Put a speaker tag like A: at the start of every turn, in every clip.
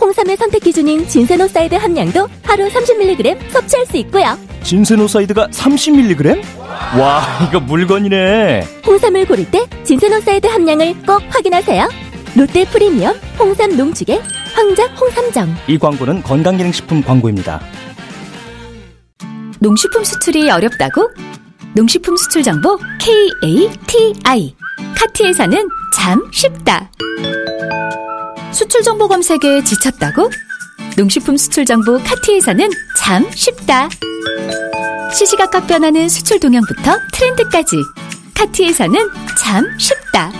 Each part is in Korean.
A: 홍삼의 선택 기준인 진세노사이드 함량도 하루 30mg 섭취할 수 있고요.
B: 진세노사이드가 30mg? 와, 이거 물건이네.
A: 홍삼을 고를 때 진세노사이드 함량을 꼭 확인하세요. 롯데 프리미엄 홍삼 농축액 황작 홍삼정.
B: 이 광고는 건강기능식품 광고입니다.
C: 농식품 수출이 어렵다고? 농식품 수출 정보 KATI. 카티에서는 참 쉽다. 수출 정보 검색에 지쳤다고? 농식품 수출 정보 카티에서는 참 쉽다. 시시각각 변하는 수출 동향부터 트렌드까지 카티에서는 참 쉽다.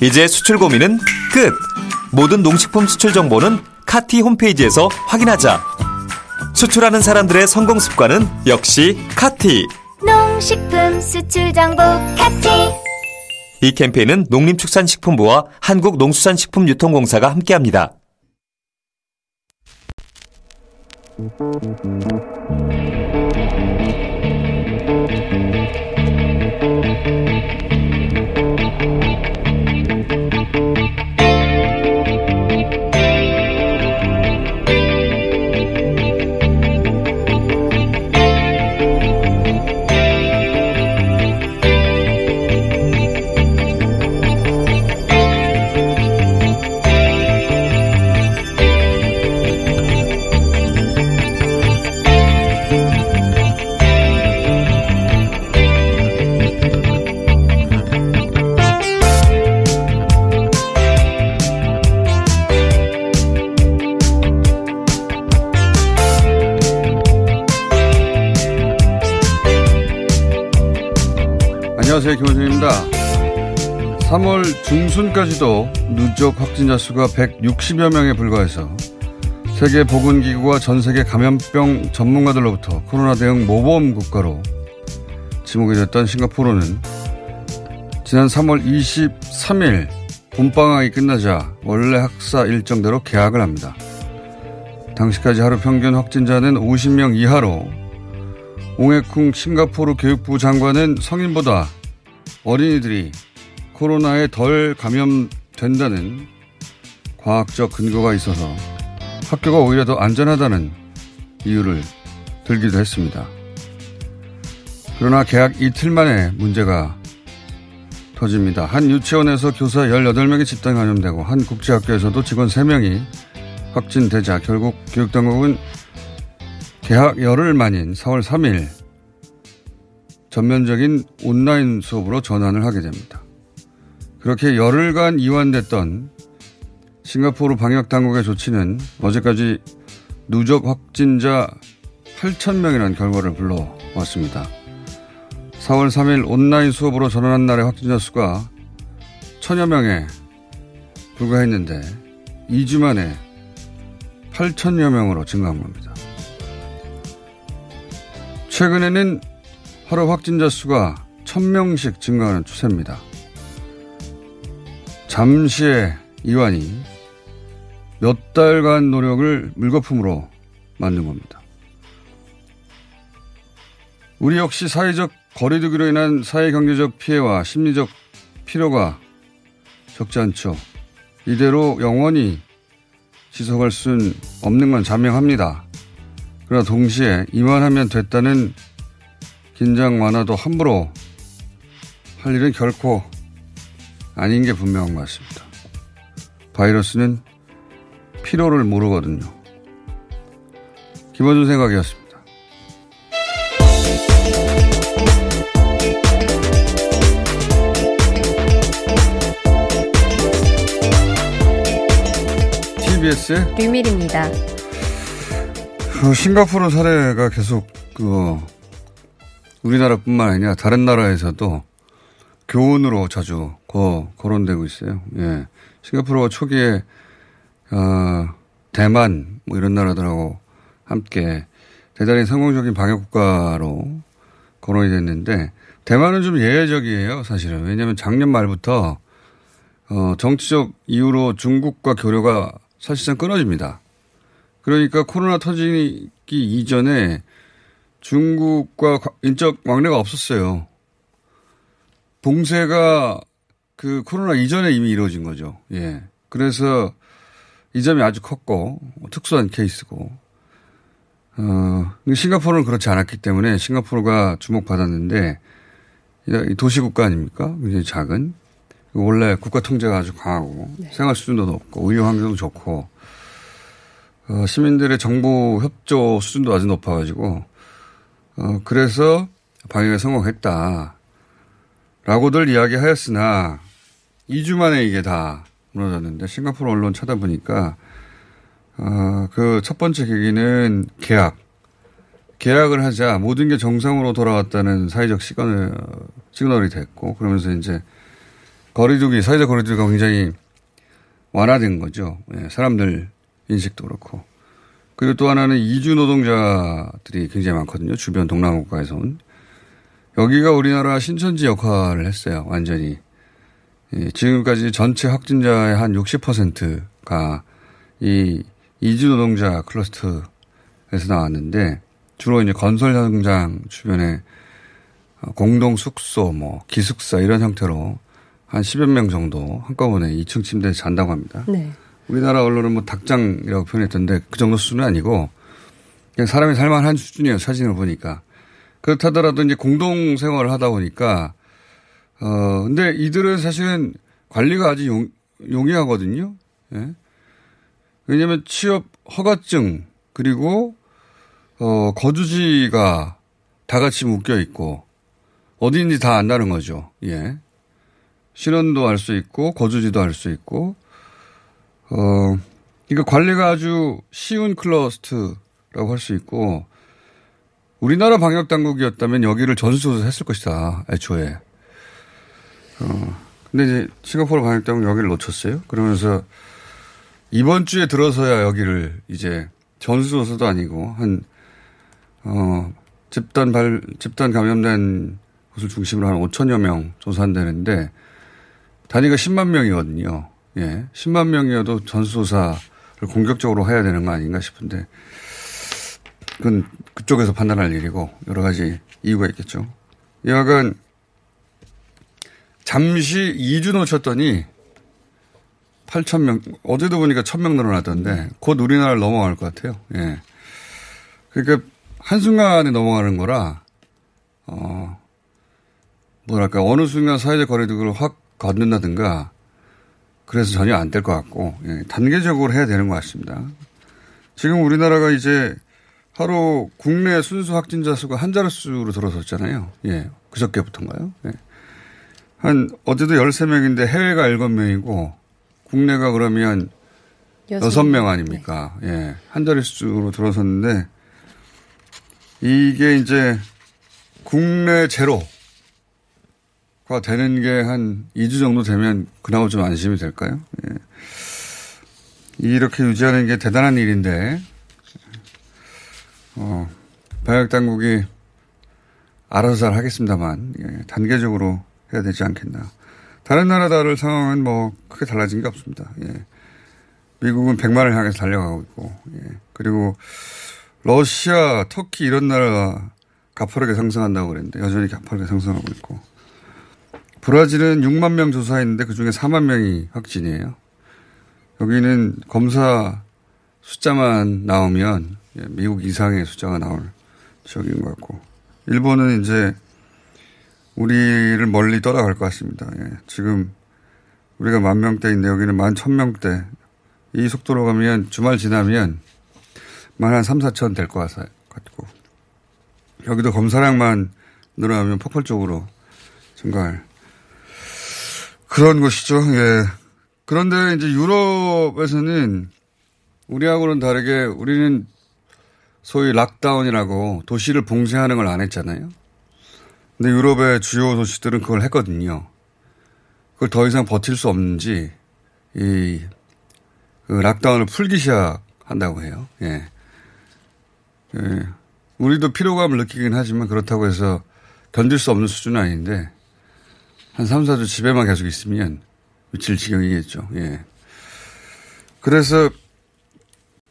D: 이제 수출 고민은 끝. 모든 농식품 수출 정보는 카티 홈페이지에서 확인하자. 수출하는 사람들의 성공 습관은 역시 카티.
E: 농식품 수출 정보 카티.
D: 이 캠페인은 농림축산식품부와 한국농수산식품유통공사가 함께합니다.
F: 안녕하세요. 김원준입니다. 3월 중순까지도 누적 확진자 수가 160여 명에 불과해서 세계보건기구와 전 세계 감염병 전문가들로부터 코로나 대응 모범 국가로 지목이 됐던 싱가포르는 지난 3월 23일 봄방학이 끝나자 원래 학사 일정대로 개학을 합니다. 당시까지 하루 평균 확진자는 50명 이하로 옹해쿵 싱가포르 교육부 장관은 성인보다 어린이들이 코로나에 덜 감염된다는 과학적 근거가 있어서 학교가 오히려 더 안전하다는 이유를 들기도 했습니다. 그러나 개학 이틀 만에 문제가 터집니다. 한 유치원에서 교사 18명이 집단 감염되고 한 국제학교에서도 직원 3명이 확진되자 결국 교육당국은 개학 열흘 만인 4월 3일 전면적인 온라인 수업으로 전환을 하게 됩니다. 그렇게 열흘간 이완됐던 싱가포르 방역 당국의 조치는 어제까지 누적 확진자 8,000명이라는 결과를 불러왔습니다. 4월 3일 온라인 수업으로 전환한 날의 확진자 수가 천여 명에 불과했는데 2주 만에 8천여 명으로 증가한 겁니다. 최근에는 하루 확진자 수가 1000명씩 증가하는 추세입니다. 잠시의 이완이 몇 달간 노력을 물거품으로 만든 겁니다. 우리 역시 사회적 거리두기로 인한 사회 경제적 피해와 심리적 피로가 적지 않죠. 이대로 영원히 지속할 수는 없는 건 자명합니다. 그러나 동시에 이만하면 됐다는 긴장 완화도 함부로 할 일은 결코 아닌 게 분명한 것 같습니다. 바이러스는 피로를 모르거든요. 김원준 생각이었습니다. TBS의
G: 류밀입니다.
F: 그 싱가포르 사례가 계속 그 우리나라뿐만 아니라 다른 나라에서도 교훈으로 자주 거, 거론되고 있어요. 예. 싱가포르가 초기에 어, 대만 뭐 이런 나라들하고 함께 대단히 성공적인 방역 국가로 거론이 됐는데 대만은 좀 예외적이에요, 사실은. 왜냐하면 작년 말부터 어, 정치적 이유로 중국과 교류가 사실상 끊어집니다. 그러니까 코로나 터지기 이전에 중국과 인적 왕래가 없었어요. 봉쇄가 그 코로나 이전에 이미 이루어진 거죠. 예. 그래서 이 점이 아주 컸고 특수한 케이스고 어, 싱가포르는 그렇지 않았기 때문에 싱가포르가 주목받았는데 이 도시국가 아닙니까? 굉장히 작은 원래 국가 통제가 아주 강하고 네. 생활 수준도 높고 의료 환경도 좋고 어, 시민들의 정보 협조 수준도 아주 높아가지고 어, 그래서 방역에 성공했다. 라고들 이야기하였으나 2주 만에 이게 다 무너졌는데 싱가포르 언론 찾아보니까 어, 그 첫 번째 계기는 계약. 계약을 하자 모든 게 정상으로 돌아왔다는 사회적 시그널, 시그널이 됐고 그러면서 이제 거리두기, 사회적 거리두기가 굉장히 완화된 거죠. 예, 사람들 인식도 그렇고. 그리고 또 하나는 이주 노동자들이 굉장히 많거든요. 주변 동남아 국가에서 온. 여기가 우리나라 신천지 역할을 했어요. 완전히. 예, 지금까지 전체 확진자의 한 60%가 이 이주 노동자 클러스터에서 나왔는데 주로 이제 건설 현장 주변에 공동 숙소, 뭐 기숙사 이런 형태로 한 10여 명 정도 한꺼번에 2층 침대에 잔다고 합니다. 네. 우리나라 언론은 뭐 닭장이라고 표현했던데 그 정도 수준은 아니고 그냥 사람이 살만한 수준이에요. 사진을 보니까. 그렇다더라도 이제 공동 생활을 하다 보니까 어 근데 이들은 사실은 관리가 아주 용, 용이하거든요. 예? 왜냐하면 취업 허가증 그리고 어 거주지가 다 같이 묶여 있고 어디인지 다 안다는 거죠. 예. 신원도 알 수 있고 거주지도 알 수 있고 어 그러니까 관리가 아주 쉬운 클러스트라고 할 수 있고 우리나라 방역 당국이었다면 여기를 전수조사 했을 것이다. 애초에. 어. 근데 이제 싱가포르 방역 당국 여기를 놓쳤어요. 그러면서 이번 주에 들어서야 여기를 이제 전수조사도 아니고 한, 어, 집단 발, 집단 감염된 곳을 중심으로 한 5천여 명 조사한다는데 단위가 10만 명이거든요. 예. 10만 명이어도 전수조사를 공격적으로 해야 되는 거 아닌가 싶은데 그건 그쪽에서 판단할 일이고 여러 가지 이유가 있겠죠. 여하간 잠시 2주 놓쳤더니 8천 명 어제도 보니까 1,000명 늘어났던데 곧 우리나라를 넘어갈 것 같아요. 예. 그러니까 한순간에 넘어가는 거라 어 뭐랄까 어느 순간 사회적 거리두기를 확 걷는다든가 그래서 전혀 안 될 것 같고 예. 단계적으로 해야 되는 것 같습니다. 지금 우리나라가 이제 하루 국내 순수 확진자 수가 한 자릿수로 들어섰잖아요. 예. 그저께부터인가요? 예. 한, 어제도 13명인데 해외가 7명이고 국내가 그러면 6명 아닙니까? 네. 예. 한 자릿수로 들어섰는데 이게 이제 국내 제로 가 되는 게 한 2주 정도 되면 그나마 좀 안심이 될까요? 예. 이렇게 유지하는 게 대단한 일인데 어, 방역 당국이 알아서 잘 하겠습니다만 예, 단계적으로 해야 되지 않겠나. 다른 나라 다를 상황은 뭐 크게 달라진 게 없습니다. 예. 미국은 100만을 향해서 달려가고 있고, 예. 그리고 러시아, 터키 이런 나라 가파르게 상승한다고 그랬는데 여전히 가파르게 상승하고 있고 브라질은 6만 명 조사했는데 그중에 4만 명이 확진이에요. 여기는 검사 숫자만 나오면 예, 미국 이상의 숫자가 나올 지역인 것 같고 일본은 이제 우리를 멀리 떠나갈 것 같습니다. 예. 지금 우리가 만 명대인데 여기는 만 천 명대. 이 속도로 가면 주말 지나면 만 한 3, 4천 될 것 같고 여기도 검사량만 늘어나면 폭발적으로 증가할 그런 것이죠. 예. 그런데 이제 유럽에서는 우리하고는 다르게 우리는 소위 lockdown이라고 도시를 봉쇄하는 걸 안 했잖아요. 근데 유럽의 주요 도시들은 그걸 했거든요. 그걸 더 이상 버틸 수 없는지 이 그 lockdown을 풀기 시작한다고 해요. 예. 예. 우리도 피로감을 느끼긴 하지만 그렇다고 해서 견딜 수 없는 수준은 아닌데 한 3, 4주 집에만 계속 있으면 미칠 지경이겠죠. 예. 그래서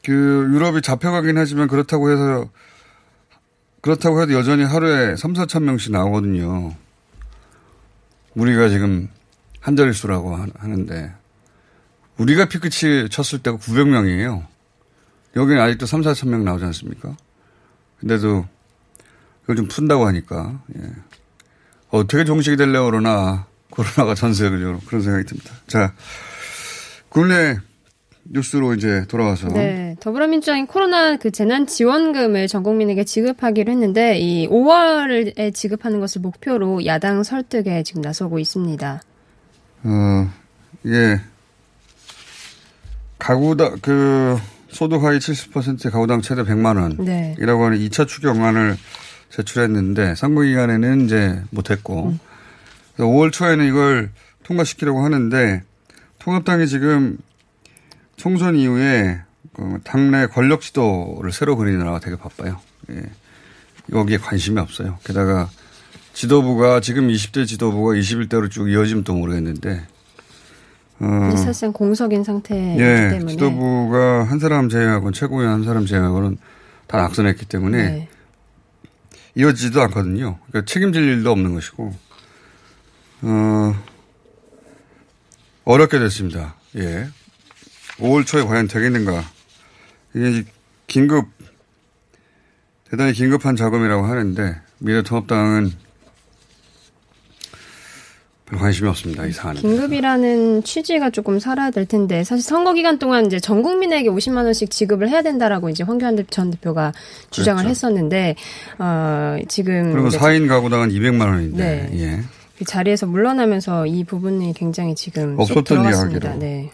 F: 그 유럽이 잡혀가긴 하지만 그렇다고 해서 그렇다고 해도 여전히 하루에 3, 4천 명씩 나오거든요. 우리가 지금 한 자릿수라고 하는데 우리가 피크치 쳤을 때가 900명이에요. 여기는 아직도 3, 4천 명 나오지 않습니까? 근데도 이걸 좀 푼다고 하니까, 예. 어떻게 종식이 되려고 그러나, 코로나가 전 세계적으로 그런 생각이 듭니다. 자, 국내 뉴스로 이제 돌아와서.
G: 네. 더불어민주당이 코로나 그 재난 지원금을 전 국민에게 지급하기로 했는데, 이 5월에 지급하는 것을 목표로 야당 설득에 지금 나서고 있습니다.
F: 어, 예. 가구당, 그, 소득 하위 70% 가구당 최대 100만 원.
G: 네.
F: 이라고 하는 2차 추경안을 제출했는데, 선거기간에는 이제 못했고, 음. 5월 초에는 이걸 통과시키려고 하는데, 통합당이 지금 총선 이후에 그 당내 권력 지도를 새로 그리느라고 되게 바빠요. 예. 여기에 관심이 없어요. 게다가 지도부가 지금 20대 지도부가 21대로 쭉 이어지면 또 모르겠는데
G: 어, 사실상 공석인 상태이기
F: 예,
G: 때문에
F: 지도부가 한 사람 제외하고는 최고위원 한 사람 제외하고는 다 낙선했기 때문에 네. 이어지지도 않거든요. 그러니까 책임질 일도 없는 것이고 어, 어렵게 됐습니다. 예. 5월 초에 과연 되겠는가. 이게 긴급, 대단히 긴급한 자금이라고 하는데 미래통합당은 별 관심이 없습니다. 이 사안에.
G: 긴급이라는 취지가 조금 살아야 될 텐데 사실 선거 기간 동안 이제 전 국민에게 50만 원씩 지급을 해야 된다라고 이제 황교안 전 대표가 주장을 그렇죠. 했었는데 어 지금
F: 그리고 4인 가구당은 200만 원인데 네. 예.
G: 그 자리에서 물러나면서 이 부분이 굉장히 지금 없었던 이야기로. 네.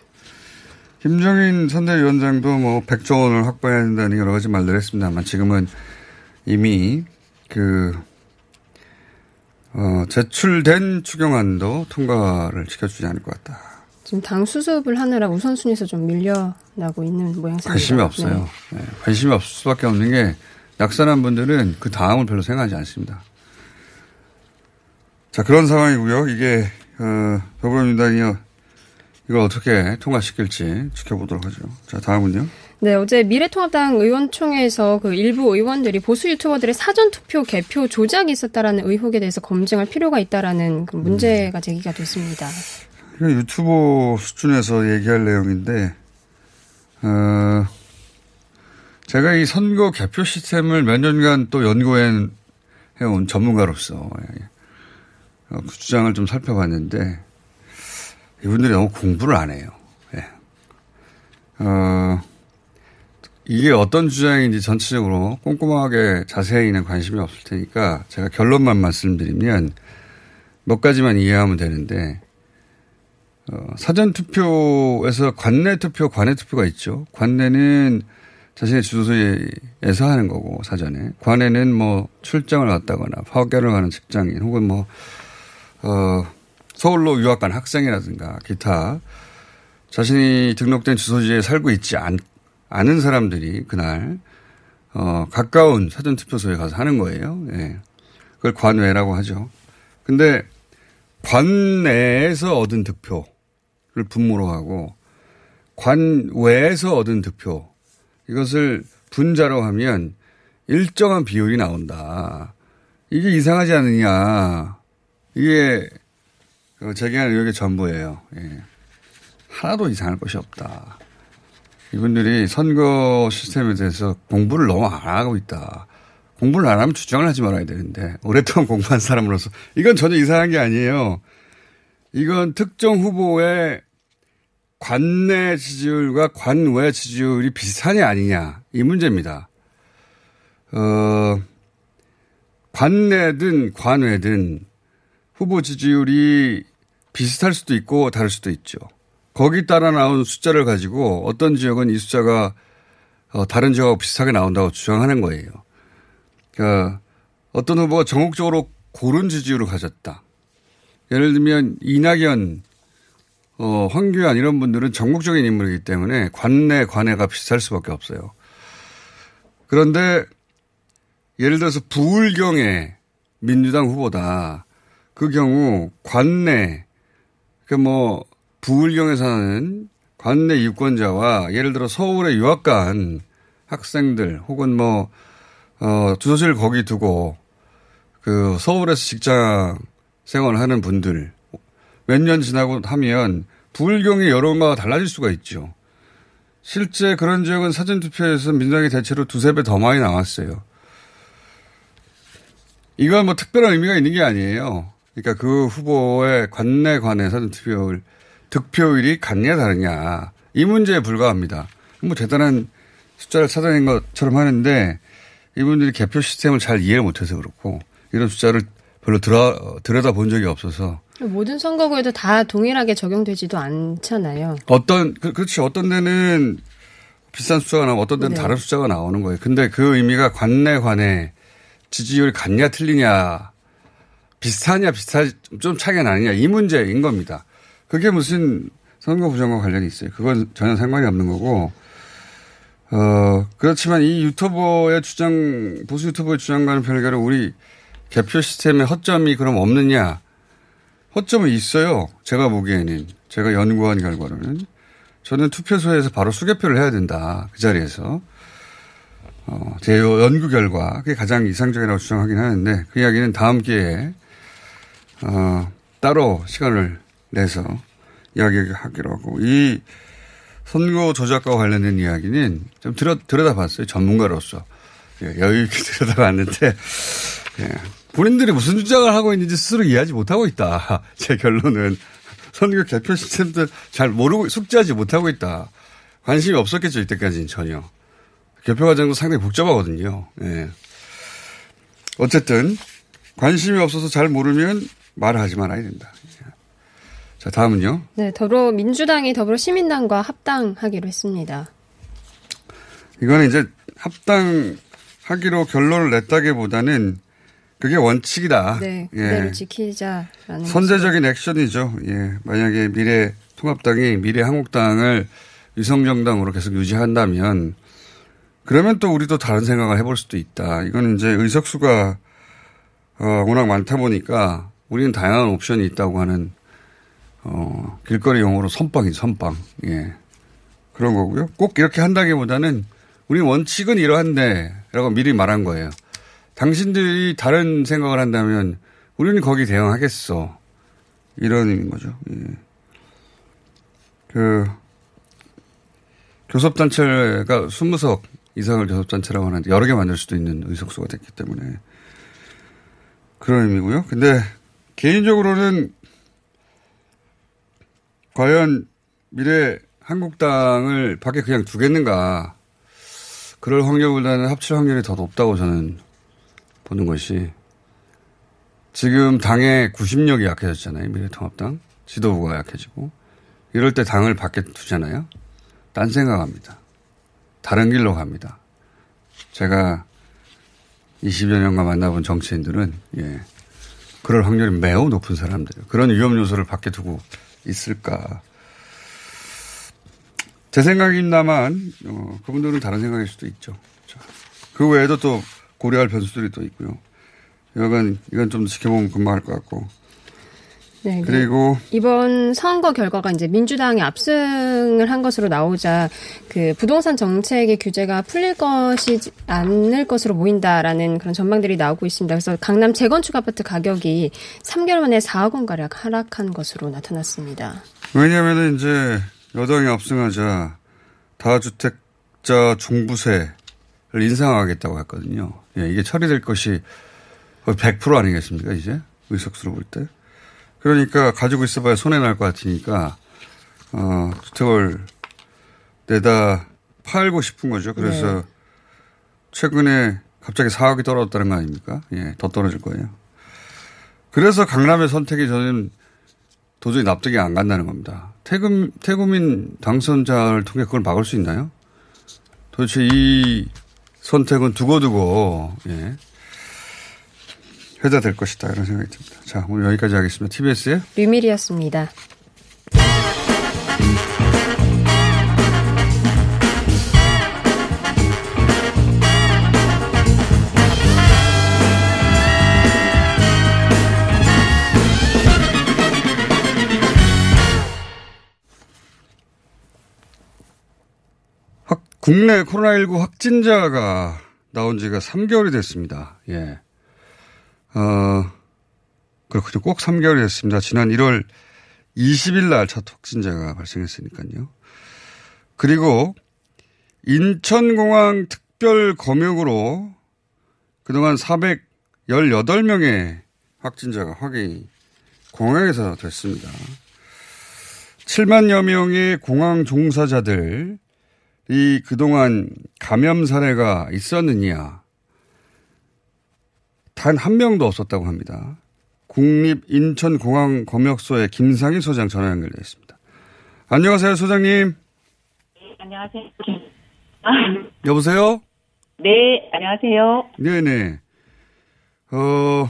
F: 김정인 선대위원장도 뭐 100조 원을 확보해야 된다는 여러 가지 말들 했습니다만 지금은 이미 그, 어, 제출된 추경안도 통과를 시켜주지 않을 것 같다.
G: 지금 당 수습을 하느라 우선순위에서 좀 밀려나고 있는 모양새입니다.
F: 관심이 없어요. 네. 네. 관심이 없을 수밖에 없는 게 약산한 분들은 그 다음을 별로 생각하지 않습니다. 자, 그런 상황이고요. 이게, 어, 더불어민주당이 이걸 어떻게 통과시킬지 지켜보도록 하죠. 자, 다음은요.
G: 네, 어제 미래통합당 의원총회에서 그 일부 의원들이 보수 유튜버들의 사전 투표 개표 조작이 있었다라는 의혹에 대해서 검증할 필요가 있다라는 그 문제가 제기가 됐습니다.
F: 유튜버 수준에서 얘기할 내용인데, 어, 제가 이 선거 개표 시스템을 몇 년간 또 연구해 온 전문가로서 예, 어, 그 주장을 좀 살펴봤는데, 이분들이 너무 공부를 안 해요. 예. 어, 이게 어떤 주장인지 전체적으로 꼼꼼하게 자세히는 관심이 없을 테니까 제가 결론만 말씀드리면 몇 가지만 이해하면 되는데, 어, 사전 투표에서 관내 투표, 관내 투표가 있죠. 관내는 자신의 주소지에서 하는 거고, 사전에. 관내는 뭐 출장을 갔다거나 파견을 가는 직장인 혹은 뭐, 어, 서울로 유학 간 학생이라든가 기타 자신이 등록된 주소지에 살고 있지 않, 않은 사람들이 그날 어, 가까운 사전투표소에 가서 하는 거예요. 예. 그걸 관외라고 하죠. 근데 관내에서 얻은 득표를 분모로 하고 관외에서 얻은 득표 이것을 분자로 하면 일정한 비율이 나온다. 이게 이상하지 않느냐. 이게 그 제기한 의혹의 전부예요. 예. 하나도 이상할 것이 없다. 이분들이 선거 시스템에 대해서 공부를 너무 안 하고 있다. 공부를 안 하면 주장을 하지 말아야 되는데 오랫동안 공부한 사람으로서 이건 전혀 이상한 게 아니에요. 이건 특정 후보의 관내 지지율과 관외 지지율이 비슷하냐 아니냐 이 문제입니다. 어, 관내든 관외든 후보 지지율이 비슷할 수도 있고 다를 수도 있죠. 거기 따라 나온 숫자를 가지고 어떤 지역은 이 숫자가 어, 다른 지역하고 비슷하게 나온다고 주장하는 거예요. 그러니까 어떤 후보가 전국적으로 고른 지지율을 가졌다. 예를 들면 이낙연, 어, 황교안 이런 분들은 전국적인 인물이기 때문에 관내 관외가 비슷할 수밖에 없어요. 그런데 예를 들어서 부울경의 민주당 후보다 그 경우 관내 그뭐 부울경에 사는 관내 유권자와 예를 들어 서울에 유학 간 학생들 혹은 뭐, 어, 주소지를 거기 두고 그 서울에서 직장 생활을 하는 분들 몇 년 지나고 하면 부울경의 여론과 달라질 수가 있죠. 실제 그런 지역은 사전투표에서 민주당이 대체로 두세 배 더 많이 나왔어요. 이건 뭐 특별한 의미가 있는 게 아니에요. 그러니까 그 후보의 관내 관내 사전투표율 득표율이 같냐 다르냐 이 문제에 불과합니다. 뭐 대단한 숫자를 찾아낸 것처럼 하는데 이분들이 개표 시스템을 잘 이해를 못해서 그렇고 이런 숫자를 별로 들어, 들여다 본 적이 없어서
G: 모든 선거구에도 다 동일하게 적용되지도 않잖아요.
F: 어떤 그, 그렇지 어떤 데는 비싼 숫자가 나오고 어떤 데는 네. 다른 숫자가 나오는 거예요. 근데 그 의미가 관내 관내 지지율이 같냐 틀리냐 비슷하냐 비슷하 좀 차이가 나느냐 이 문제인 겁니다. 그게 무슨 선거 부정과 관련이 있어요. 그건 전혀 상관이 없는 거고, 어, 그렇지만 이 유튜버의 주장, 보수 유튜버의 주장과는 별개로 우리 개표 시스템에 허점이 그럼 없느냐? 허점은 있어요. 제가 보기에는. 제가 연구한 결과로는. 저는 투표소에서 바로 수개표를 해야 된다. 그 자리에서. 어, 제 연구 결과. 그게 가장 이상적이라고 주장하긴 하는데 그 이야기는 다음 기회에, 어, 따로 시간을 내서 이야기하기로 하고 이 선거 조작과 관련된 이야기는 좀 들여, 들여다봤어요. 전문가로서. 예, 여유 있게 들여다봤는데, 예, 본인들이 무슨 주장을 하고 있는지 스스로 이해하지 못하고 있다. 제 결론은. 선거 개표 시스템도 잘 모르고, 숙지하지 못하고 있다. 관심이 없었겠죠, 이때까지는 전혀. 개표 과정도 상당히 복잡하거든요. 예. 어쨌든, 관심이 없어서 잘 모르면 말을 하지 말아야 된다. 자, 다음은요.
G: 네, 더불어 민주당이 더불어 시민당과 합당하기로 했습니다.
F: 이거는 이제 합당하기로 결론을 냈다기보다는 그게 원칙이다.
G: 네, 그대로 예. 지키자라는.
F: 선제적인 액션이죠. 예, 만약에 미래 통합당이 미래 한국당을 위성정당으로 계속 유지한다면 그러면 또 우리도 다른 생각을 해볼 수도 있다. 이거는 이제 의석수가 어, 워낙 많다 보니까 우리는 다양한 옵션이 있다고 하는 어, 길거리 용어로 선빵이 선빵. 예. 그런 거고요. 꼭 이렇게 한다기보다는 우리 원칙은 이러한데 라고 미리 말한 거예요. 당신들이 다른 생각을 한다면 우리는 거기 대응하겠어. 이런 거죠. 예. 그, 교섭단체가 20석 이상을 교섭단체라고 하는데 여러 개 만들 수도 있는 의석수가 됐기 때문에 그런 의미고요. 근데 개인적으로는 과연 미래 한국당을 밖에 그냥 두겠는가. 그럴 확률보다는 합칠 확률이 더 높다고 저는 보는 것이 지금 당의 구심력이 약해졌잖아요. 미래통합당. 지도부가 약해지고. 이럴 때 당을 밖에 두잖아요. 딴 생각합니다. 다른 길로 갑니다. 제가 20여 년간 만나본 정치인들은, 예. 그럴 확률이 매우 높은 사람들. 그런 위험 요소를 밖에 두고 있을까. 제 생각입니다만, 어, 그분들은 다른 생각일 수도 있죠. 자, 그 외에도 또 고려할 변수들이 또 있고요. 여간, 이건 좀 지켜보면 금방 할 것 같고.
G: 네,
F: 그리고
G: 이번 선거 결과가 이제 민주당이 압승을 한 것으로 나오자 그 부동산 정책의 규제가 풀릴 것이 않을 것으로 보인다라는 그런 전망들이 나오고 있습니다. 그래서 강남 재건축 아파트 가격이 3개월 만에 4억 원 가량 하락한 것으로 나타났습니다.
F: 왜냐하면 이제 여당이 압승하자 다주택자 종부세를 인상하겠다고 했거든요. 예, 이게 처리될 것이 거의 100% 아니겠습니까 이제 의석수로 볼 때. 그러니까 가지고 있어봐야 손해 날 것 같으니까 어, 주택을 내다 팔고 싶은 거죠. 그래서
G: 네.
F: 최근에 갑자기 4억이 떨어졌다는 거 아닙니까? 예, 더 떨어질 거예요. 그래서 강남의 선택이 저는 도저히 납득이 안 간다는 겁니다. 태금, 태국민 당선자를 통해 그걸 막을 수 있나요? 도대체 이 선택은 두고두고, 예. 회자될 것이다. 이런 생각이 듭니다. 자, 오늘 여기까지 하겠습니다. TBS의
G: 류밀이었습니다.
F: 확, 국내 코로나19 확진자가 나온 지가 3개월이 됐습니다. 예. 어, 그렇군요. 꼭 3개월이 됐습니다. 지난 1월 20일 날 첫 확진자가 발생했으니까요. 그리고 인천공항 특별 검역으로 그동안 418명의 확진자가 확인이 공항에서 됐습니다. 7만여 명의 공항 종사자들이 그동안 감염 사례가 있었느냐. 단 한 명도 없었다고 합니다. 국립인천공항검역소의 김상희 소장 전화 연결되어 있습니다. 안녕하세요, 소장님.
H: 안녕하세요.
F: 여보세요?
H: 네, 안녕하세요.
F: 네네. 어,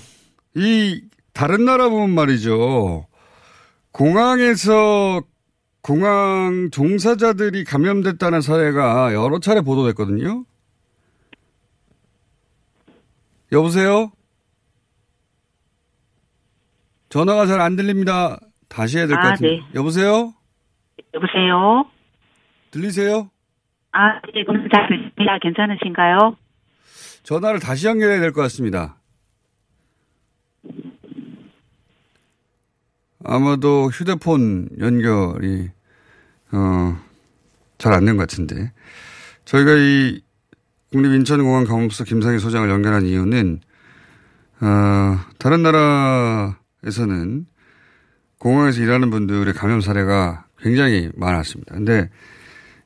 F: 이, 다른 나라 보면 말이죠. 공항에서 공항 종사자들이 감염됐다는 사례가 여러 차례 보도됐거든요. 여보세요? 전화가 잘 안 들립니다. 다시 해야 될 것
H: 아,
F: 같은데.
H: 네.
F: 여보세요?
H: 여보세요?
F: 들리세요?
H: 아, 네, 그럼 잘 들립니다. 괜찮으신가요?
F: 전화를 다시 연결해야 될 것 같습니다. 아마도 휴대폰 연결이 어, 잘 안 된 것 같은데 저희가 이 국립인천공항경험소 김상희 소장을 연결한 이유는 어, 다른 나라 에서는 공항에서 일하는 분들의 감염 사례가 굉장히 많았습니다. 근데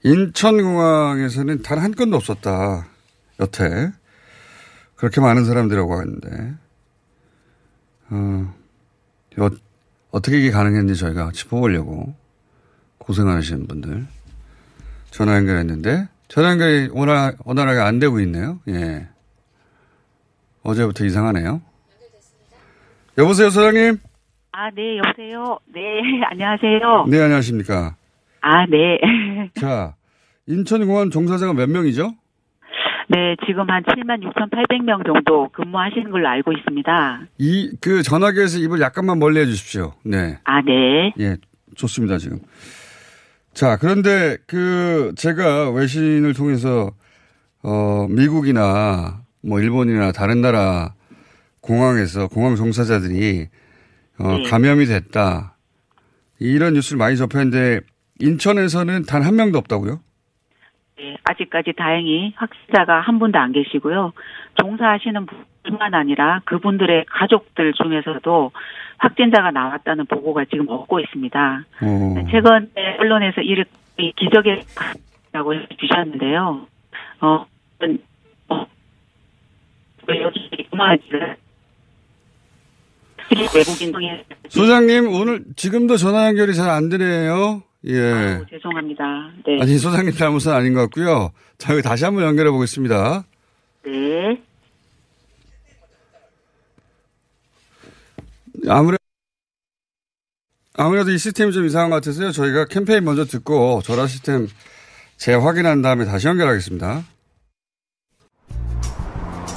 F: 인천공항에서는 단 한 건도 없었다. 여태 그렇게 많은 사람들이라고 하는데 어, 여, 어떻게 이게 가능했는지 저희가 짚어보려고 고생하시는 분들 전화 연결했는데 전화 연결이 원활, 원활하게 안 되고 있네요. 예. 어제부터 이상하네요. 여보세요, 소장님?
H: 아, 네, 여보세요? 네, 안녕하세요.
F: 네, 안녕하십니까.
H: 아, 네.
F: 자, 인천공항 종사자가 몇 명이죠?
H: 네, 지금 한 7만 6,800명 정도 근무하시는 걸로 알고 있습니다.
F: 이, 그 전화기에서 입을 약간만 멀리 해 주십시오. 네.
H: 아, 네.
F: 예, 좋습니다, 지금. 자, 그런데 그 제가 외신을 통해서 어, 미국이나 뭐 일본이나 다른 나라 공항에서 공항 종사자들이 어,
H: 네.
F: 감염이 됐다. 이런 뉴스를 많이 접했는데 인천에서는 단 한 명도 없다고요?
H: 네, 아직까지 다행히 확진자가 한 분도 안 계시고요. 종사하시는 분뿐만 아니라 그분들의 가족들 중에서도 확진자가 나왔다는 보고가 지금 얻고 있습니다.
F: 어,
H: 최근에 언론에서 이를 이 기적의 라고 주셨는데요. 어, 어, 왜 여기 음 악을 외국인 중에
F: 소장님 오늘 지금도 전화 연결이 잘 안 되네요. 예.
H: 아유, 죄송합니다. 네.
F: 아니 소장님 잘못은 아닌 것 같고요. 자, 여기 다시 한번 연결해 보겠습니다.
H: 네.
F: 아무래도 아무래도 이 시스템이 좀 이상한 것 같아서요. 저희가 캠페인 먼저 듣고 전화 시스템 재확인한 다음에 다시 연결하겠습니다.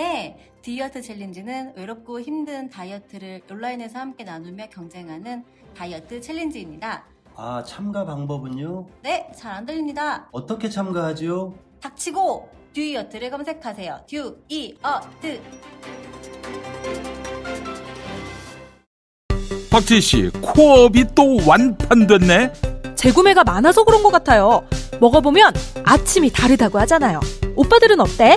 I: 네, 다이어트 챌린지는 외롭고 힘든 다이어트를 온라인에서 함께 나누며 경쟁하는 다이어트 챌린지입니다.
J: 아, 참가 방법은요?
I: 네, 잘 안 들립니다.
J: 어떻게 참가하지요?
I: 닥치고 듀이어트를 검색하세요. 듀이어트.
K: 박지희 씨, 코업이 또 완판됐네?
L: 재구매가 많아서 그런 것 같아요. 먹어보면 아침이 다르다고 하잖아요. 오빠들은 어때?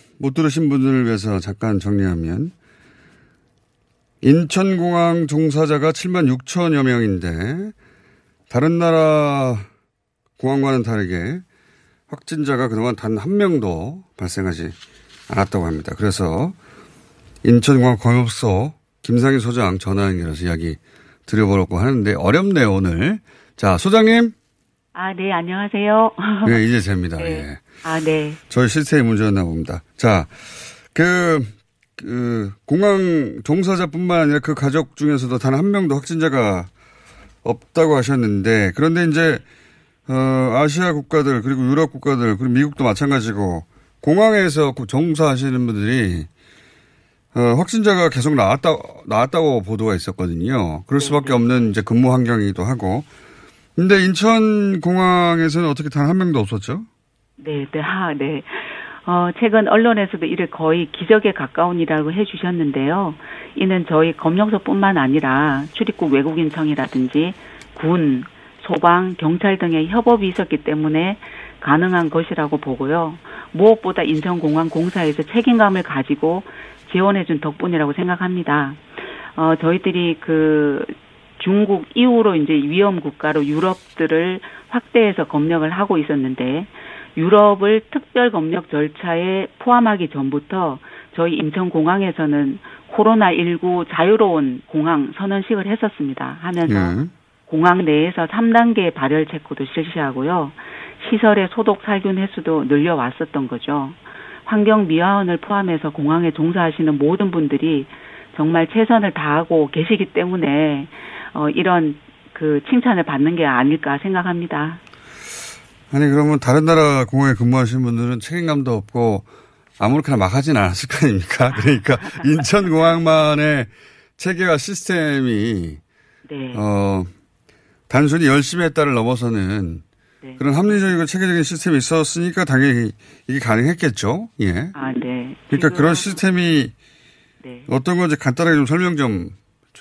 F: 못 들으신 분들을 위해서 잠깐 정리하면, 인천공항 종사자가 7만 6천여 명인데, 다른 나라 공항과는 다르게 확진자가 그동안 단 한 명도 발생하지 않았다고 합니다. 그래서 인천공항 광역소 김상희 소장 전화 연결해서 이야기 드려보려고 하는데 어렵네요, 오늘. 자, 소장님.
H: 아, 네, 안녕하세요.
F: 네, 이제 됩니다.
H: 네.
F: 예.
H: 아, 네.
F: 저희 시스템이 문제였나 봅니다. 자, 그, 그, 공항 종사자뿐만 아니라 그 가족 중에서도 단 한 명도 확진자가 없다고 하셨는데, 그런데 이제, 어, 아시아 국가들, 그리고 유럽 국가들, 그리고 미국도 마찬가지고, 공항에서 종사하시는 분들이, 어, 확진자가 계속 나왔다, 나왔다고 보도가 있었거든요. 그럴 수밖에 없는 이제 근무 환경이기도 하고. 근데 인천 공항에서는 어떻게 단 한 명도 없었죠?
H: 네, 네, 아, 네. 어, 최근 언론에서도 이를 거의 기적에 가까운 이라고 해주셨는데요. 이는 저희 검역소뿐만 아니라 출입국 외국인청이라든지 군, 소방, 경찰 등의 협업이 있었기 때문에 가능한 것이라고 보고요. 무엇보다 인천공항 공사에서 책임감을 가지고 지원해준 덕분이라고 생각합니다. 어, 저희들이 그 중국 이후로 이제 위험 국가로 유럽들을 확대해서 검역을 하고 있었는데 유럽을 특별 검역 절차에 포함하기 전부터 저희 인천공항에서는 코로나19 자유로운 공항 선언식을 했었습니다. 하면서
F: 예.
H: 공항 내에서 3단계 발열 체크도 실시하고요. 시설의 소독 살균 횟수도 늘려왔었던 거죠. 환경 미화원을 포함해서 공항에 종사하시는 모든 분들이 정말 최선을 다하고 계시기 때문에 어, 이런 그 칭찬을 받는 게 아닐까 생각합니다.
F: 아니, 그러면 다른 나라 공항에 근무하시는 분들은 책임감도 없고 아무렇게나 막 하진 않았을 거 아닙니까? 그러니까 인천공항만의 체계와 시스템이,
H: 네.
F: 어, 단순히 열심히 했다를 넘어서는
H: 네.
F: 그런 합리적이고 체계적인 시스템이 있었으니까 당연히 이게 가능했겠죠. 예.
H: 아, 네.
F: 그러니까 그런 시스템이
H: 네.
F: 어떤 건지 간단하게 좀 설명 좀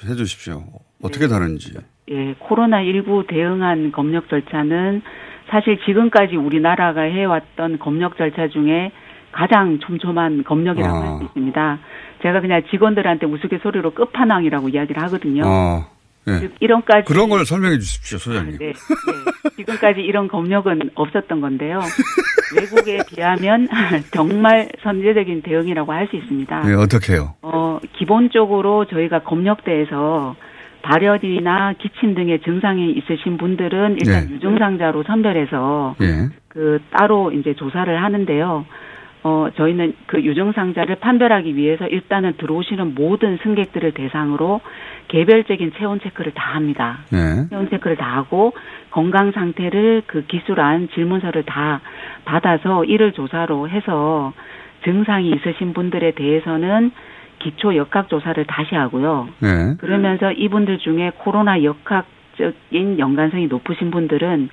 F: 해 주십시오. 어떻게 다른지.
H: 예, 코로나19 대응한 검역 절차는 사실 지금까지 우리나라가 해왔던 검역 절차 중에 가장 촘촘한 검역이라고
F: 아.
H: 할수 있습니다. 제가 그냥 직원들한테 우스갯소리로 끝판왕이라고 이야기를 하거든요.
F: 어, 예.
H: 즉 이런까지
F: 그런 걸 설명해 주십시오, 소장님.
H: 네, 네. 지금까지 이런 검역은 없었던 건데요. 외국에 비하면 정말 선제적인 대응이라고 할 수 있습니다.
F: 네, 어떻게요?
H: 어, 기본적으로 저희가 검역대에서 발열이나 기침 등의 증상이 있으신 분들은 일단
F: 네.
H: 유증상자로 선별해서
F: 예.
H: 그 따로 이제 조사를 하는데요. 어, 저희는 그 유증상자를 판별하기 위해서 일단은 들어오시는 모든 승객들을 대상으로 개별적인 체온 체크를 다 합니다.
F: 네.
H: 체온 체크를 다 하고 건강 상태를 그 기술한 질문서를 다 받아서 이를 조사로 해서 증상이 있으신 분들에 대해서는 기초 역학 조사를 다시 하고요.
F: 네.
H: 그러면서 이분들 중에 코로나 역학적인 연관성이 높으신 분들은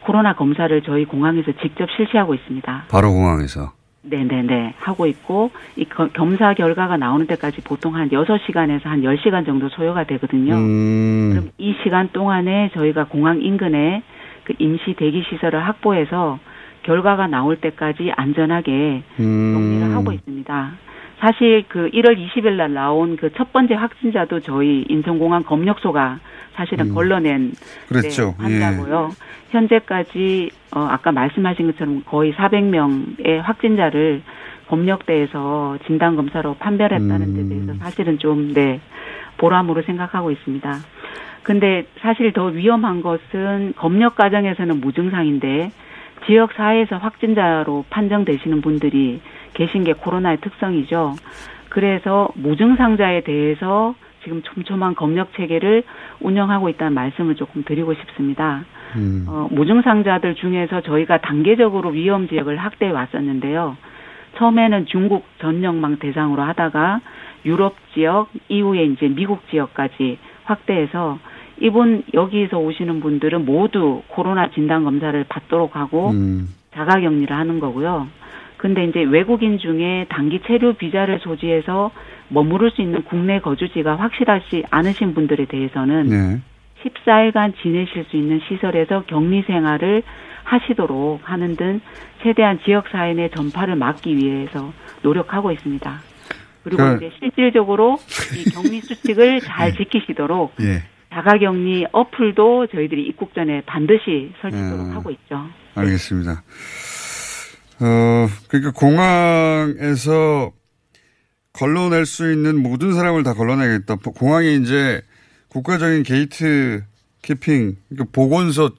H: 코로나 검사를 저희 공항에서 직접 실시하고 있습니다.
F: 바로 공항에서.
H: 네네네. 하고 있고, 이 거- 검사 결과가 나오는 데까지 보통 한 6시간에서 한 10시간 정도 소요가 되거든요.
F: 음.
H: 그럼 이 시간 동안에 저희가 공항 인근에 그 임시 대기 시설을 확보해서 결과가 나올 때까지 안전하게
F: 음.
H: 정리를 하고 있습니다. 사실 그 1월 20일 날 나온 그 첫 번째 확진자도 저희 인천공항 검역소가 사실은
F: 음.
H: 걸러낸
F: 그랬죠.
H: 네, 환자고요. 현재까지 어 아까 말씀하신 것처럼 거의 400명의 확진자를 검역대에서 진단 검사로 판별했다는 데 대해서 사실은 좀 네, 보람으로 생각하고 있습니다. 근데 사실 더 위험한 것은 검역 과정에서는 무증상인데 지역 사회에서 확진자로 판정되시는 분들이 계신 게 코로나의 특성이죠. 그래서 무증상자에 대해서 지금 촘촘한 검역 체계를 운영하고 있다는 말씀을 조금 드리고 싶습니다.
F: 음.
H: 어, 무증상자들 중에서 저희가 단계적으로 위험 지역을 확대해 왔었는데요. 처음에는 중국 전역망 대상으로 하다가 유럽 지역, 이후에 이제 미국 지역까지 확대해서 이분 여기서 오시는 분들은 모두 코로나 진단 검사를 받도록 하고
F: 음.
H: 자가 격리를 하는 거고요. 근데 이제 외국인 중에 단기 체류 비자를 소지해서 머무를 수 있는 국내 거주지가 확실하지 않으신 분들에 대해서는
F: 네.
H: 14일간 지내실 수 있는 시설에서 격리 생활을 하시도록 하는 등 최대한 지역 사회 내 전파를 막기 위해서 노력하고 있습니다. 그리고
F: 그-
H: 이제 실질적으로 이 격리 수칙을 잘 지키시도록
F: 예.
H: 자가 격리 어플도 저희들이 입국 전에 반드시 설치도록
F: 음.
H: 하고 있죠.
F: 알겠습니다. 어, 그러니까 공항에서 걸러낼 수 있는 모든 사람을 다 걸러내겠다. 공항이 이제 국가적인 gate keeping, 그러니까 보건소,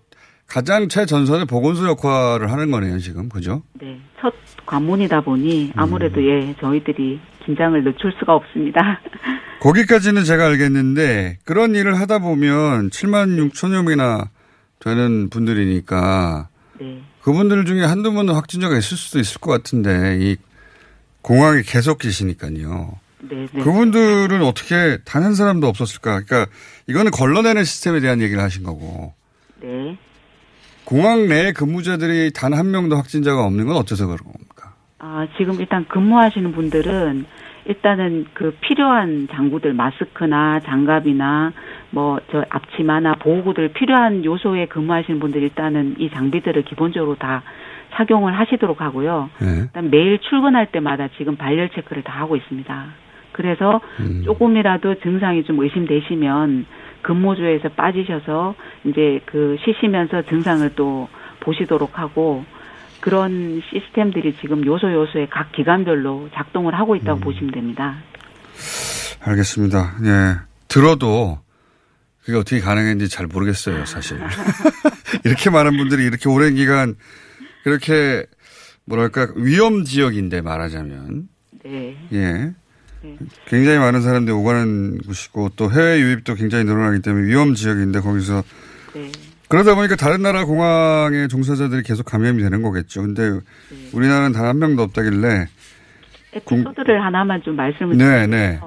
F: 가장 최전선의 보건소 역할을 하는 거네요, 지금. 그죠?
H: 네, 첫 관문이다 보니 아무래도
F: 음.
H: 예 저희들이 긴장을 늦출 수가 없습니다.
F: 거기까지는 제가 알겠는데, 그런 일을 하다 보면 7만 6천여 명이나 되는 분들이니까,
H: 네.
F: 그분들 중에 한두 분은 확진자가 있을 수도 있을 것 같은데, 이 공항에 계속 계시니까요.
H: 네, 네.
F: 그분들은 어떻게 단 한 사람도 없었을까? 그러니까 이거는 걸러내는 시스템에 대한 얘기를 하신 거고,
H: 네.
F: 공항 내 근무자들이 단 한 명도 확진자가 없는 건 어째서 그런 겁니까?
H: 아, 지금 일단 근무하시는 분들은 일단은 그 필요한 장구들 마스크나 장갑이나 뭐 저 앞치마나 보호구들 필요한 요소에 근무하시는 분들 일단은 이 장비들을 기본적으로 다 착용을 하시도록 하고요.
F: 네.
H: 일단 매일 출근할 때마다 지금 발열 체크를 다 하고 있습니다. 그래서 조금이라도 증상이 좀 의심되시면 근무조에서 빠지셔서 이제 그 쉬시면서 증상을 또 보시도록 하고 그런 시스템들이 지금 요소 요소에 각 기관별로 작동을 하고 있다고 보시면 됩니다.
F: 알겠습니다. 예. 들어도 그게 어떻게 가능한지 잘 모르겠어요, 사실. 이렇게 많은 분들이 이렇게 오랜 기간 그렇게 뭐랄까 위험 지역인데 말하자면
H: 네.
F: 예. 굉장히 많은 사람들이 오가는 곳이고 또 해외 유입도 굉장히 늘어나기 때문에 위험 지역인데 거기서
H: 네.
F: 그러다 보니까 다른 나라 공항의 종사자들이 계속 감염이 되는 거겠죠. 근데 우리나라는 단 한 명도 없다길래
H: 에피소드를 하나만 좀 말씀을
F: 네,
H: 드리면
F: 네.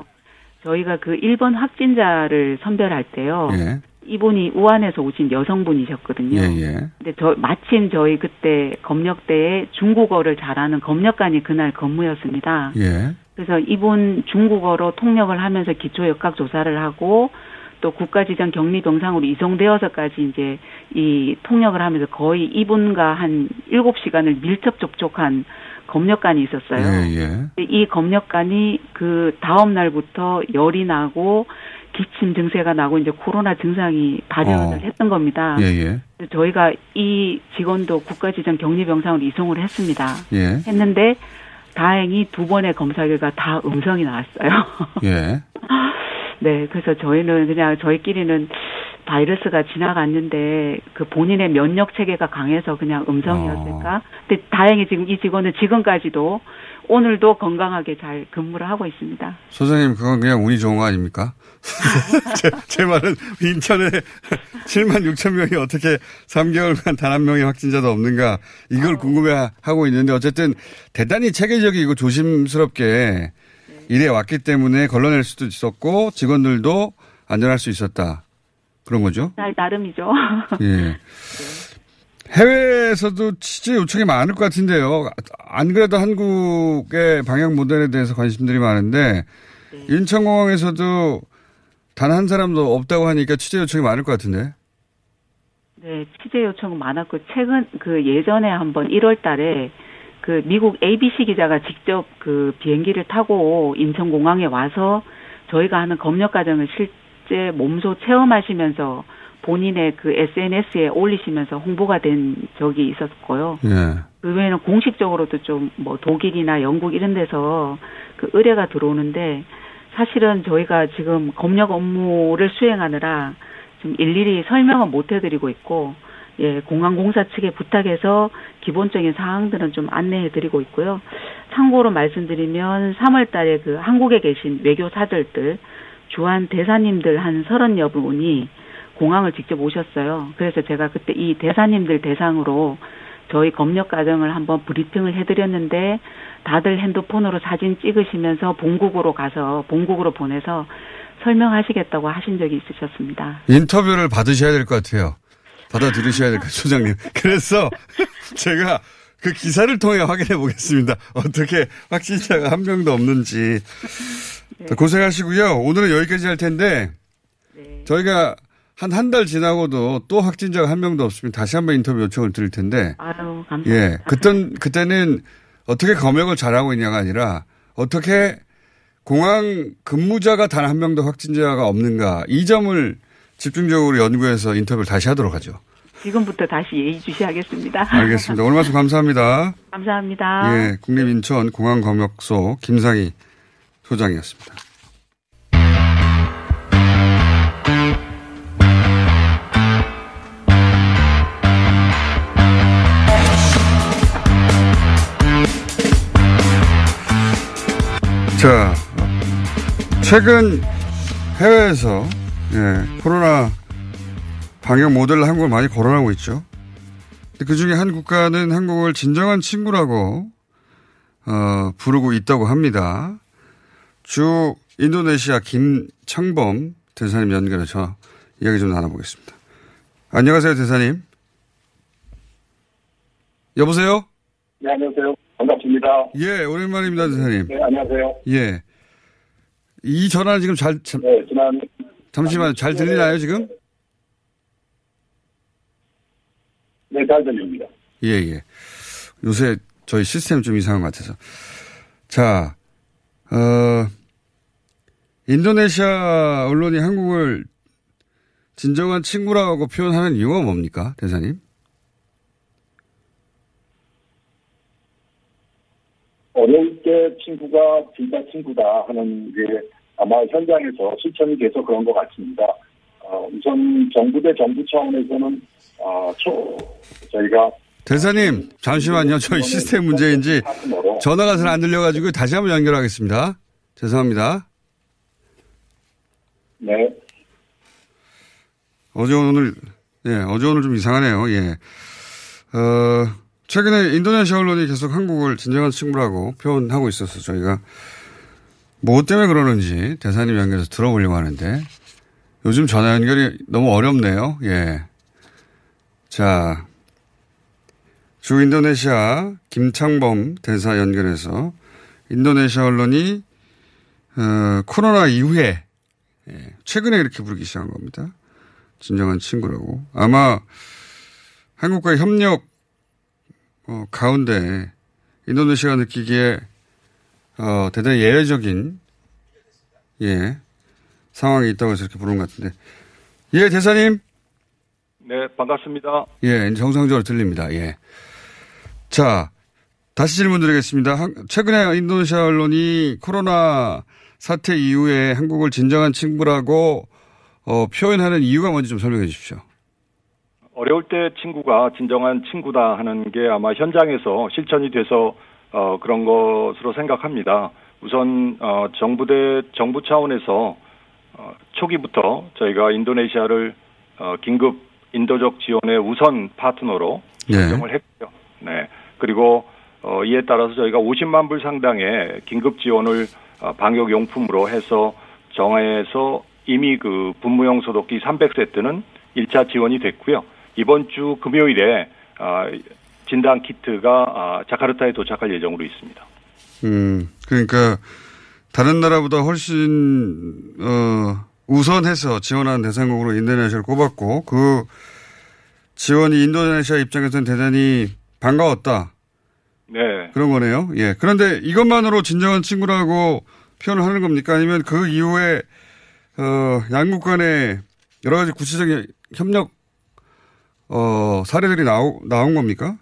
H: 저희가 그 1번 확진자를 선별할 때요.
F: 예.
H: 이분이 우한에서 오신 여성분이셨거든요.
F: 예, 예.
H: 근데 저 마침 저희 그때 검역대에 중국어를 잘하는 검역관이 그날 근무였습니다.
F: 예.
H: 그래서 이분 중국어로 통역을 하면서 기초 역학 조사를 하고 또 국가지정 격리 병상으로 이송되어서까지 이제 이 통역을 하면서 거의 이분과 한 7시간을 밀접 접촉한 검역관이 있었어요.
F: 예, 예.
H: 이 검역관이 그 다음 날부터 열이 나고 기침 증세가 나고 이제 코로나 증상이 발현을
F: 어.
H: 했던 겁니다.
F: 예, 예.
H: 저희가 이 직원도 국가지정 격리병상으로 이송을 했습니다.
F: 예.
H: 했는데 다행히 두 번의 검사 결과 다 음성이 나왔어요.
F: 예.
H: 네, 그래서 저희는 그냥 저희끼리는 바이러스가 지나갔는데 그 본인의 면역 체계가 강해서 그냥 음성이었을까? 근데 다행히 지금 이 직원은 지금까지도 오늘도 건강하게 잘 근무를 하고 있습니다.
F: 소장님, 그건 그냥 운이 좋은 거 아닙니까? 제, 제 말은 인천에 7만 6천 명이 어떻게 3개월간 단 한 명의 확진자도 없는가 이걸 궁금해 하고 있는데 어쨌든 대단히 체계적이고 조심스럽게 일해 왔기 때문에 걸러낼 수도 있었고 직원들도 안전할 수 있었다. 그런 거죠?
H: 날 나름이죠.
F: 예. 해외에서도 취재 요청이 많을 것 같은데요. 안 그래도 한국의 방역 모델에 대해서 관심들이 많은데 인천공항에서도 단 한 사람도 없다고 하니까 취재 요청이 많을 것 같은데.
H: 네, 취재 요청은 많았고 최근 그 예전에 한번 1월 달에 그 미국 ABC 기자가 직접 그 비행기를 타고 인천 공항에 와서 저희가 하는 검역 과정을 실제 몸소 체험하시면서 본인의 그 SNS에 올리시면서 홍보가 된 적이 있었고요.
F: 예.
H: 그 외에는 공식적으로도 좀 뭐 독일이나 영국 이런 데서 그 의뢰가 들어오는데 사실은 저희가 지금 검역 업무를 수행하느라 좀 일일이 설명은 못 해드리고 있고 예 공항공사 측에 부탁해서 기본적인 사항들은 좀 안내해 드리고 있고요. 참고로 말씀드리면 3월 달에 그 한국에 계신 외교 사절들 주한 대사님들 한 서른여 분이 공항을 직접 오셨어요. 그래서 제가 그때 이 대사님들 대상으로 저희 검역 과정을 한번 브리핑을 해드렸는데 다들 핸드폰으로 사진 찍으시면서 본국으로 가서 본국으로 보내서 설명하시겠다고 하신 적이 있으셨습니다.
F: 인터뷰를 받으셔야 될 것 같아요. 받아 들으셔야 될 것 같아요, 소장님. 그래서 제가 그 기사를 통해 확인해 보겠습니다. 어떻게 확진자가 한 명도 없는지. 고생하시고요. 오늘은 여기까지 할 텐데, 저희가 한 한 달 지나고도 또 확진자가 한 명도 없으면 다시 한번 인터뷰 요청을 드릴 텐데,
H: 아유, 감사합니다.
F: 예. 그땐, 그때는 어떻게 검역을 잘하고 있냐가 아니라 어떻게 공항 근무자가 단 한 명도 확진자가 없는가 이 점을 집중적으로 연구해서 인터뷰를 다시 하도록 하죠.
H: 지금부터 다시 예의주시하겠습니다.
F: 알겠습니다. 오늘 말씀 감사합니다.
H: 감사합니다.
F: 예. 국립인천 공항검역소 김상희 소장이었습니다. 자, 최근 해외에서 예, 코로나 방역 모델로 한국을 많이 거론하고 있죠. 그 중에 한 국가는 한국을 진정한 친구라고 어, 부르고 있다고 합니다. 주 인도네시아 김창범 대사님 연결해서 이야기 좀 나눠보겠습니다. 안녕하세요, 대사님. 여보세요?
M: 네, 안녕하세요. 반갑습니다.
F: 예, 오랜만입니다, 대사님.
M: 네, 안녕하세요.
F: 예. 이 전화는 지금 잘, 참,
M: 네, 지난
F: 잠시만, 잘 들리나요, 지금?
M: 네, 잘 들립니다.
F: 예, 예. 요새 저희 시스템 좀 이상한 것 같아서. 자, 어, 인도네시아 언론이 한국을 진정한 친구라고 표현하는 이유가 뭡니까, 대사님?
M: 어려울 때 친구가 진짜 친구다 하는 게 아마 현장에서 실천이 돼서 그런 것 같습니다. 어, 우선 정부 대 정부 차원에서는 어, 초 저희가
F: 대사님, 잠시만요. 저희 시스템 문제인지 전화가 잘 안 들려가지고 다시 한번 연결하겠습니다. 죄송합니다.
M: 네.
F: 어제 오늘, 예, 어제 오늘 좀 이상하네요. 예. 어, 최근에 인도네시아 언론이 계속 한국을 진정한 친구라고 표현하고 있어서 저희가 뭐 때문에 그러는지 대사님 연결해서 들어보려고 하는데 요즘 전화 연결이 너무 어렵네요. 예. 자, 주 인도네시아 김창범 대사 연결해서 인도네시아 언론이 어, 코로나 이후에 예, 최근에 이렇게 부르기 시작한 겁니다. 진정한 친구라고. 아마 한국과의 협력 어, 가운데 인도네시아가 느끼기에 어, 대단히 예외적인 예 상황이 있다고 해서 이렇게 부르는 것 같은데. 예, 대사님.
N: 네, 반갑습니다.
F: 예, 정상적으로 들립니다. 예. 자, 다시 질문 드리겠습니다. 한- 최근에 인도네시아 언론이 코로나 사태 이후에 한국을 진정한 친구라고 어, 표현하는 이유가 뭔지 좀 설명해 주십시오.
N: 어려울 때 친구가 진정한 친구다 하는 게 아마 현장에서 실천이 돼서 어, 그런 것으로 생각합니다. 우선 어, 정부대 정부 차원에서 어, 초기부터 저희가 인도네시아를 어, 긴급 인도적 지원의 우선 파트너로
F: 예.
N: 선정을 했고요. 네. 그리고 어, 이에 따라서 저희가 50만 불 상당의 긴급 지원을 어, 방역 용품으로 해서 정화해서 이미 그 분무용 소독기 300세트는 1차 지원이 됐고요. 이번 주 금요일에 아, 진단 키트가 아, 자카르타에 도착할 예정으로 있습니다.
F: 음, 그러니까 다른 나라보다 훨씬 어, 우선해서 지원하는 대상국으로 인도네시아를 꼽았고 그 지원이 인도네시아 입장에서는 대단히 반가웠다.
N: 네.
F: 그런 거네요. 예. 그런데 이것만으로 진정한 친구라고 표현을 하는 겁니까? 아니면 그 이후에 어, 양국 간에 여러 가지 구체적인 협력 어, 사례들이 나오, 나온 겁니까?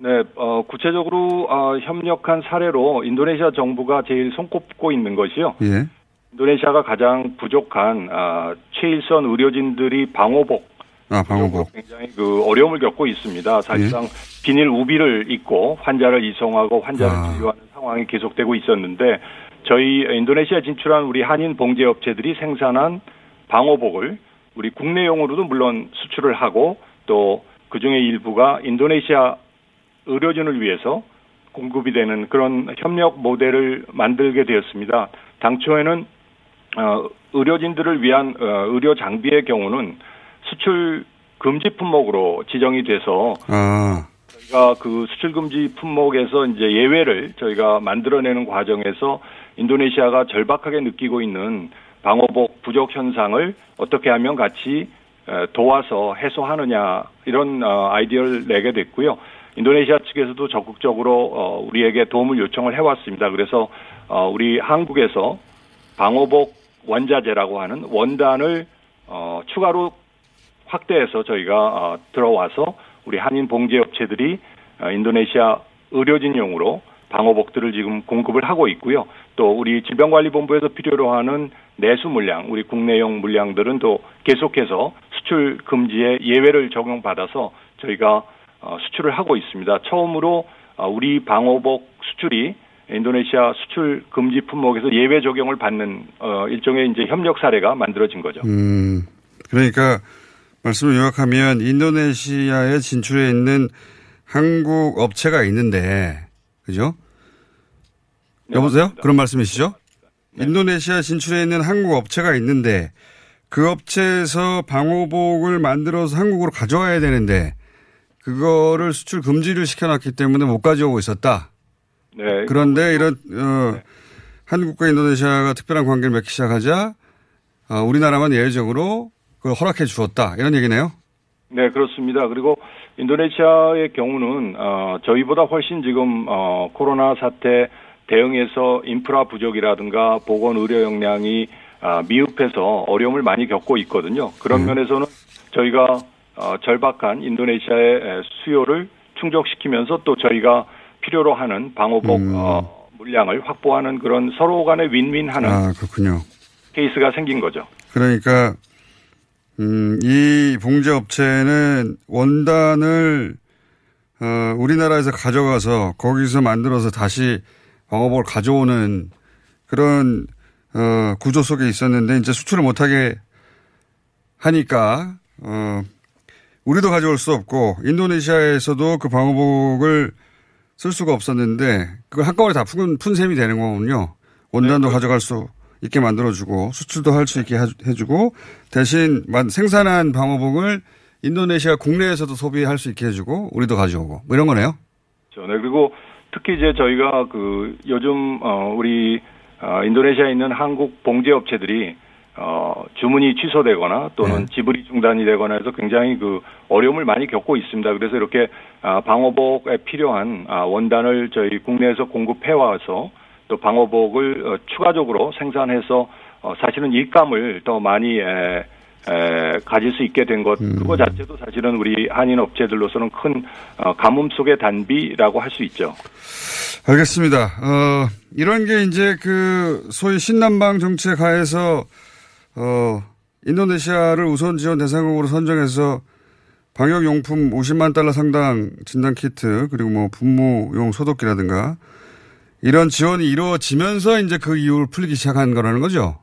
N: 네, 어, 구체적으로 어, 협력한 사례로 인도네시아 정부가 제일 손꼽고 있는 것이요.
F: 예.
N: 인도네시아가 가장 부족한 아, 최일선 의료진들이 방호복
F: 아, 방호복.
N: 굉장히 그 어려움을 겪고 있습니다. 사실상 비닐 우비를 입고 환자를 이송하고 환자를
F: 아.
N: 진료하는 상황이 계속되고 있었는데 저희 인도네시아 진출한 우리 한인 봉제 업체들이 생산한 방호복을 우리 국내용으로도 물론 수출을 하고 또 그중에 일부가 인도네시아 의료진을 위해서 공급이 되는 그런 협력 모델을 만들게 되었습니다. 당초에는 어, 의료진들을 위한 어, 의료 장비의 경우는 수출 금지 품목으로 지정이 돼서
F: 아,
N: 저희가 그 수출 금지 품목에서 이제 예외를 저희가 만들어내는 과정에서 인도네시아가 절박하게 느끼고 있는 방호복 부족 현상을 어떻게 하면 같이 에, 도와서 해소하느냐 이런 어, 아이디어를 내게 됐고요. 인도네시아 측에서도 적극적으로 어, 우리에게 도움을 요청을 해왔습니다. 그래서 어, 우리 한국에서 방호복 원자재라고 하는 원단을 어, 추가로 확대해서 저희가 어, 들어와서 우리 한인 봉제 업체들이 어, 인도네시아 의료진용으로 방호복들을 지금 공급을 하고 있고요. 또 우리 질병관리본부에서 필요로 하는 내수 물량, 우리 국내용 물량들은 또 계속해서 수출 금지에 예외를 적용받아서 저희가 어, 수출을 하고 있습니다. 처음으로 어, 우리 방호복 수출이 인도네시아 수출 금지 품목에서 예외 적용을 받는 어, 일종의 이제 협력 사례가 만들어진 거죠.
F: 음, 그러니까 말씀을 요약하면 인도네시아에 진출해 있는 한국 업체가 있는데, 그죠? 여보세요? 그런 말씀이시죠? 인도네시아 진출해 있는 한국 업체가 있는데 그 업체에서 방호복을 만들어서 한국으로 가져와야 되는데 그거를 수출 금지를 시켜놨기 때문에 못 가져오고 있었다.
N: 네.
F: 그런데 이런 어, 한국과 인도네시아가 특별한 관계를 맺기 시작하자 어, 우리나라만 예외적으로 그걸 허락해 주었다 이런 얘기네요.
N: 네, 그렇습니다. 그리고 인도네시아의 경우는 어, 저희보다 훨씬 지금 어, 코로나 사태 대응에서 인프라 부족이라든가 보건 의료 역량이 아, 미흡해서 어려움을 많이 겪고 있거든요. 그런 면에서는 저희가 어, 절박한 인도네시아의 에, 수요를 충족시키면서 또 저희가 필요로 하는 방호복 어, 물량을 확보하는 그런 서로 간의 윈윈하는
F: 아 그렇군요.
N: 케이스가 생긴 거죠.
F: 그러니까 음, 이 봉제 업체는 원단을 어, 우리나라에서 가져가서 거기서 만들어서 다시 방어복을 가져오는 그런 어, 구조 속에 있었는데 이제 수출을 못하게 하니까 어, 우리도 가져올 수 없고 인도네시아에서도 그 방어복을 쓸 수가 없었는데 그걸 한꺼번에 다 푼, 푼 셈이 되는 거군요. 원단도 가져갈 수 있게 만들어주고 수출도 할 수 있게 해주고 대신 생산한 방어복을 인도네시아 국내에서도 소비할 수 있게 해주고 우리도 가져오고 뭐 이런 거네요.
N: 그렇죠. 네, 그리고 특히 이제 저희가 그 요즘 어 우리 어 인도네시아에 있는 한국 봉제 업체들이 어 주문이 취소되거나 또는 지불이 중단이 되거나 해서 굉장히 그 어려움을 많이 겪고 있습니다. 그래서 이렇게 아 방호복에 필요한 아 원단을 저희 국내에서 공급해 와서 또 방호복을 어 추가적으로 생산해서 어, 사실은 일감을 더 많이 에, 에, 가질 수 있게 된 것, 그거 자체도 사실은 우리 한인 업체들로서는 큰 어, 가뭄 속의 단비라고 할 수 있죠.
F: 알겠습니다. 어, 이런 게 이제 그 소위 신남방 정책 하에서 어, 인도네시아를 우선 지원 대상국으로 선정해서 방역용품 50만 달러 상당 진단키트 그리고 뭐 분무용 소독기라든가 이런 지원이 이루어지면서 이제 그 이후를 풀리기 시작한 거라는 거죠.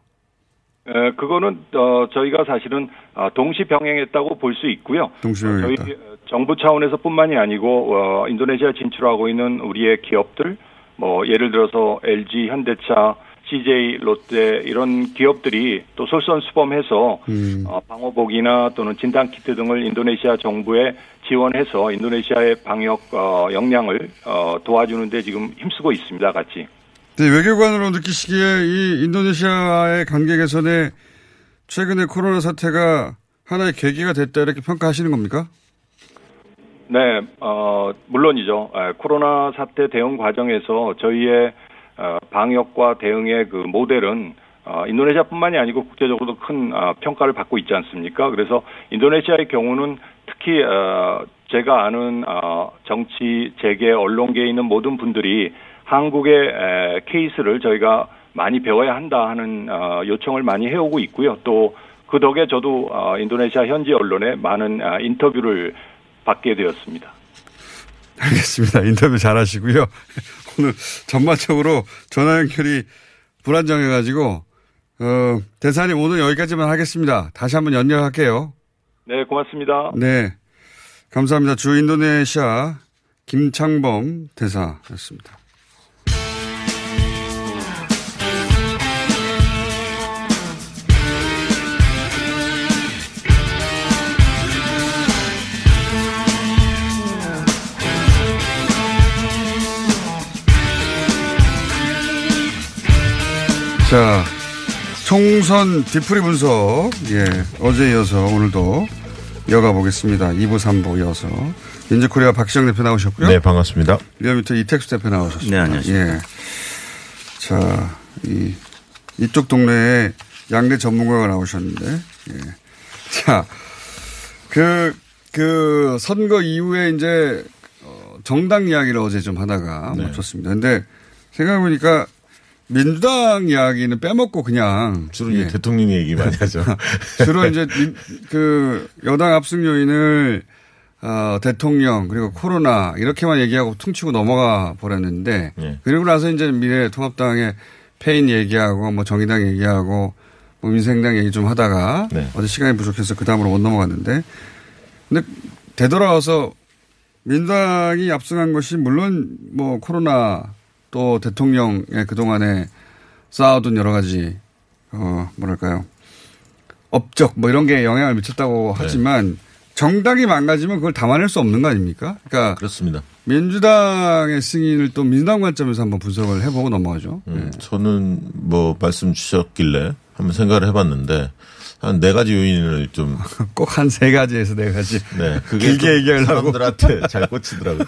N: 에, 그거는 어, 저희가 사실은 어, 동시 병행했다고 볼 수 있고요.
F: 동시 병행했다.
N: 저희 어, 정부 차원에서뿐만이 아니고 어, 인도네시아 진출하고 있는 우리의 기업들, 뭐 예를 들어서 LG, 현대차, CJ, 롯데 이런 기업들이 또 솔선수범해서
F: 음.
N: 어, 방호복이나 또는 진단 키트 등을 인도네시아 정부에 지원해서 인도네시아의 방역 어, 역량을 어, 도와주는데 지금 힘쓰고 있습니다, 같이.
F: 네, 외교관으로 느끼시기에 이 인도네시아의 관계 개선에 최근에 코로나 사태가 하나의 계기가 됐다 이렇게 평가하시는 겁니까?
N: 네, 어, 물론이죠. 에, 코로나 사태 대응 과정에서 저희의 어, 방역과 대응의 그 모델은 어, 인도네시아뿐만이 아니고 국제적으로도 큰 어, 평가를 받고 있지 않습니까? 그래서 인도네시아의 경우는 특히 어, 제가 아는 어, 정치, 재계, 언론계에 있는 모든 분들이 한국의 에, 케이스를 저희가 많이 배워야 한다 하는 어, 요청을 많이 해오고 있고요. 또 그 덕에 저도 어, 인도네시아 현지 언론에 많은 어, 인터뷰를 받게 되었습니다.
F: 알겠습니다. 인터뷰 잘 하시고요. 오늘 전반적으로 전화 연결이 불안정해가지고, 어, 대사님 오늘 여기까지만 하겠습니다. 다시 한번 연결할게요.
N: 네, 고맙습니다.
F: 네. 감사합니다. 주 인도네시아 김창범 대사였습니다. 자, 총선 뒤풀이 분석, 예, 어제 이어서 오늘도 이어가 보겠습니다. 2부, 3부 이어서. 인지코리아 박시영 대표 나오셨고요.
O: 네, 반갑습니다.
F: 리얼미터 이택수 대표 나오셨습니다.
O: 네, 안녕하십니까.
F: 예. 자, 이, 이쪽 동네에 양대 전문가가 나오셨는데, 예. 자, 그, 그 선거 이후에 이제, 어, 정당 이야기를 어제 좀 하다가
O: 네.
F: 멈췄습니다. 근데 생각해보니까 민주당 이야기는 빼먹고 그냥
O: 주로 이제 대통령 얘기 많이 하죠.
F: 주로 이제 민- 그 여당 압승 요인을 어, 대통령 그리고 코로나 이렇게만 얘기하고 퉁치고 넘어가 버렸는데
O: 예.
F: 그리고 나서 이제 미래통합당의 패인 얘기하고 뭐 정의당 얘기하고 뭐 민생당 얘기 좀 하다가
O: 네.
F: 어제 시간이 부족해서 그 다음으로 못 넘어갔는데 근데 되돌아와서 민당이 압승한 것이 물론 뭐 코로나 또 대통령의 그동안에 쌓아둔 여러 가지 어 뭐랄까요 업적 뭐 이런 게 영향을 미쳤다고
O: 네.
F: 하지만 정당이 망가지면 그걸 담아낼 수 없는 거 아닙니까? 그러니까
O: 그렇습니다.
F: 민주당의 승인을 또 민주당 관점에서 한번 분석을 해보고 넘어가죠.
O: 음, 저는 뭐 말씀 주셨길래 한번 생각을 해봤는데 한 네 가지 요인을 좀
F: 꼭 한 세 가지에서 네 가지.
O: 네, 그게
F: 길게
O: 좀
F: 얘기하려고.
O: 사람들한테 잘 꽂히더라고요.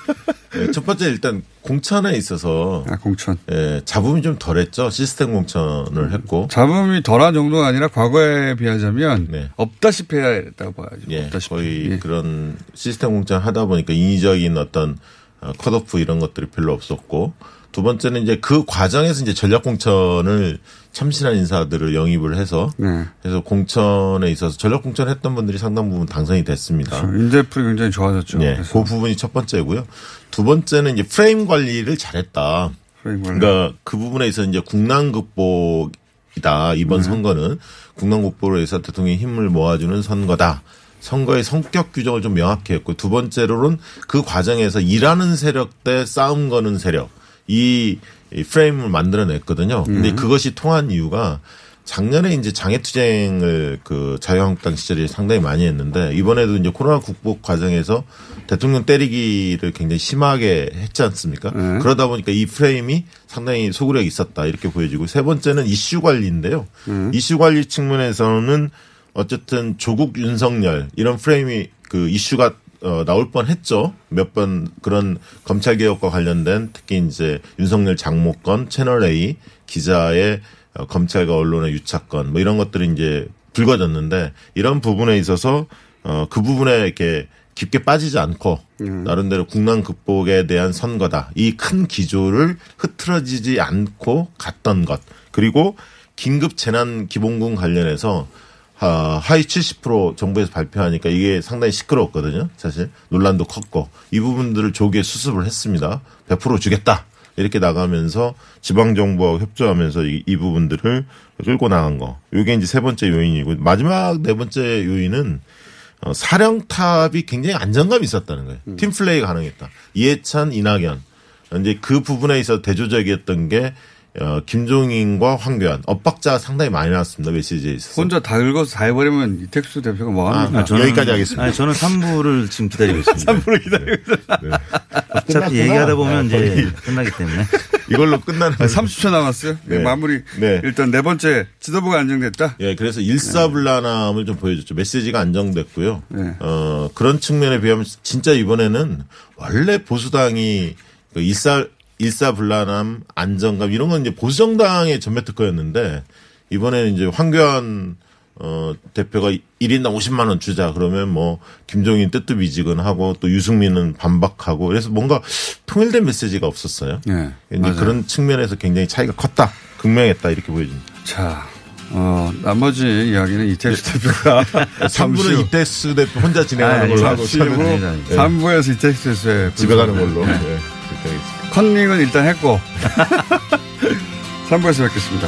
O: 네, 첫 번째 일단 공천에 있어서
F: 아, 공천.
O: 예, 잡음이 좀 덜했죠. 시스템 공천을 했고
F: 잡음이 덜한 정도가 아니라 과거에 비하자면 없다시피 해야 했다고 봐야죠.
O: 네. 예,
F: 없다시피.
O: 거의 그런 시스템 공천 하다 보니까 인위적인 어떤 어, 컷오프 이런 것들이 별로 없었고 두 번째는 이제 그 과정에서 이제 전략 공천을 참신한 인사들을 영입을 해서
F: 네.
O: 그래서 공천에 있어서 전략 공천 했던 분들이 상당 부분 당선이 됐습니다.
F: 인재풀이 굉장히 좋아졌죠.
O: 네, 그 부분이 첫 번째고요. 두 번째는 이제 프레임 관리를 잘했다.
F: 프레임 관리.
O: 그러니까 그 부분에 있어 이제 국난 극복이다. 이번
F: 네.
O: 선거는 국난 극복을 위해서 대통령의 힘을 모아주는 선거다. 선거의 성격 규정을 좀 명확히 했고 두 번째로는 그 과정에서 일하는 세력 대 싸움 거는 세력 이, 이 프레임을 만들어냈거든요. 근데
F: 음.
O: 그것이 통한 이유가 작년에 이제 장애투쟁을 그 자유한국당 시절에 상당히 많이 했는데 이번에도 이제 코로나 극복 과정에서 대통령 때리기를 굉장히 심하게 했지 않습니까?
F: 네.
O: 그러다 보니까 이 프레임이 상당히 소구력이 있었다 이렇게 보여지고 세 번째는 이슈 관리인데요.
F: 음.
O: 이슈 관리 측면에서는 어쨌든 조국 윤석열 이런 프레임이 그 이슈가 어, 나올 뻔 했죠. 몇 번 그런 검찰 개혁과 관련된 특히 이제 윤석열 장모건 채널 A 기자의 어, 검찰과 언론의 유착건 뭐 이런 것들이 이제 불거졌는데 이런 부분에 있어서 어, 그 부분에 이렇게 깊게 빠지지 않고 나름대로 국난 극복에 대한 선거다. 이 큰 기조를 흐트러지지 않고 갔던 것. 그리고 긴급 재난 기본군 관련해서 하, 하위 70% 정부에서 발표하니까 이게 상당히 시끄러웠거든요. 사실 논란도 컸고 이 부분들을 조기에 수습을 했습니다. 100% 주겠다. 이렇게 나가면서 지방 정부와 협조하면서 이, 이 부분들을 끌고 나간 거. 이게 이제 세 번째 요인이고 마지막 네 번째 요인은 어, 사령탑이 굉장히 안정감이 있었다는 거예요. 팀 플레이 가능했다. 이해찬, 이낙연. 이제 그 부분에 있어서 대조적이었던 게 어, 김종인과 황교안 엇박자가 상당히 많이 나왔습니다. 메시지에 있어서.
F: 혼자 다 읽어서 다 해버리면 이택수 대표가 뭐 합니까?
O: 아, 저는- 여기까지 하겠습니다.
P: 아니, 저는 3부를 지금 기다리고 있습니다.
F: 3부를 기다리고 있습니다.
O: 네.
P: 어차피. 얘기하다 보면
O: 아,
P: 이제. 끝나기 때문에.
O: 이걸로 끝나는.
F: 30초 남았어요.
O: 네.
F: 마무리.
O: 네.
F: 일단 네 번째 지도부가 안정됐다.
O: 예, 그래서 일사불란함을 좀 보여줬죠. 메시지가 안정됐고요. 어, 그런 측면에 비하면 진짜 이번에는 원래 보수당이 그 일사, 일사불란함, 안정감 이런 건 이제 보수정당의 전매 특허였는데 이번에는 이제 황교안 어, 대표가 1인당 50만 원 주자 그러면 뭐 김종인 뜨뜻미지근 하고 또 유승민은 반박하고 그래서 뭔가 통일된 메시지가 없었어요.
F: 네.
O: 그런 측면에서 굉장히 차이가 컸다. 극명했다 이렇게 보여집니다.
F: 자, 어, 나머지 이야기는 이택수 대표가
O: 3부는 이택수 대표 혼자 진행하는 걸로 하고
F: 잠시 후
O: 저는, 네.
F: 3부에서 이택수 대표의
O: 집에 가는 걸로.
F: 네.
O: 네, 그렇게 하겠습니다.
F: 컨닝은 일단 했고 3부에서 뵙겠습니다.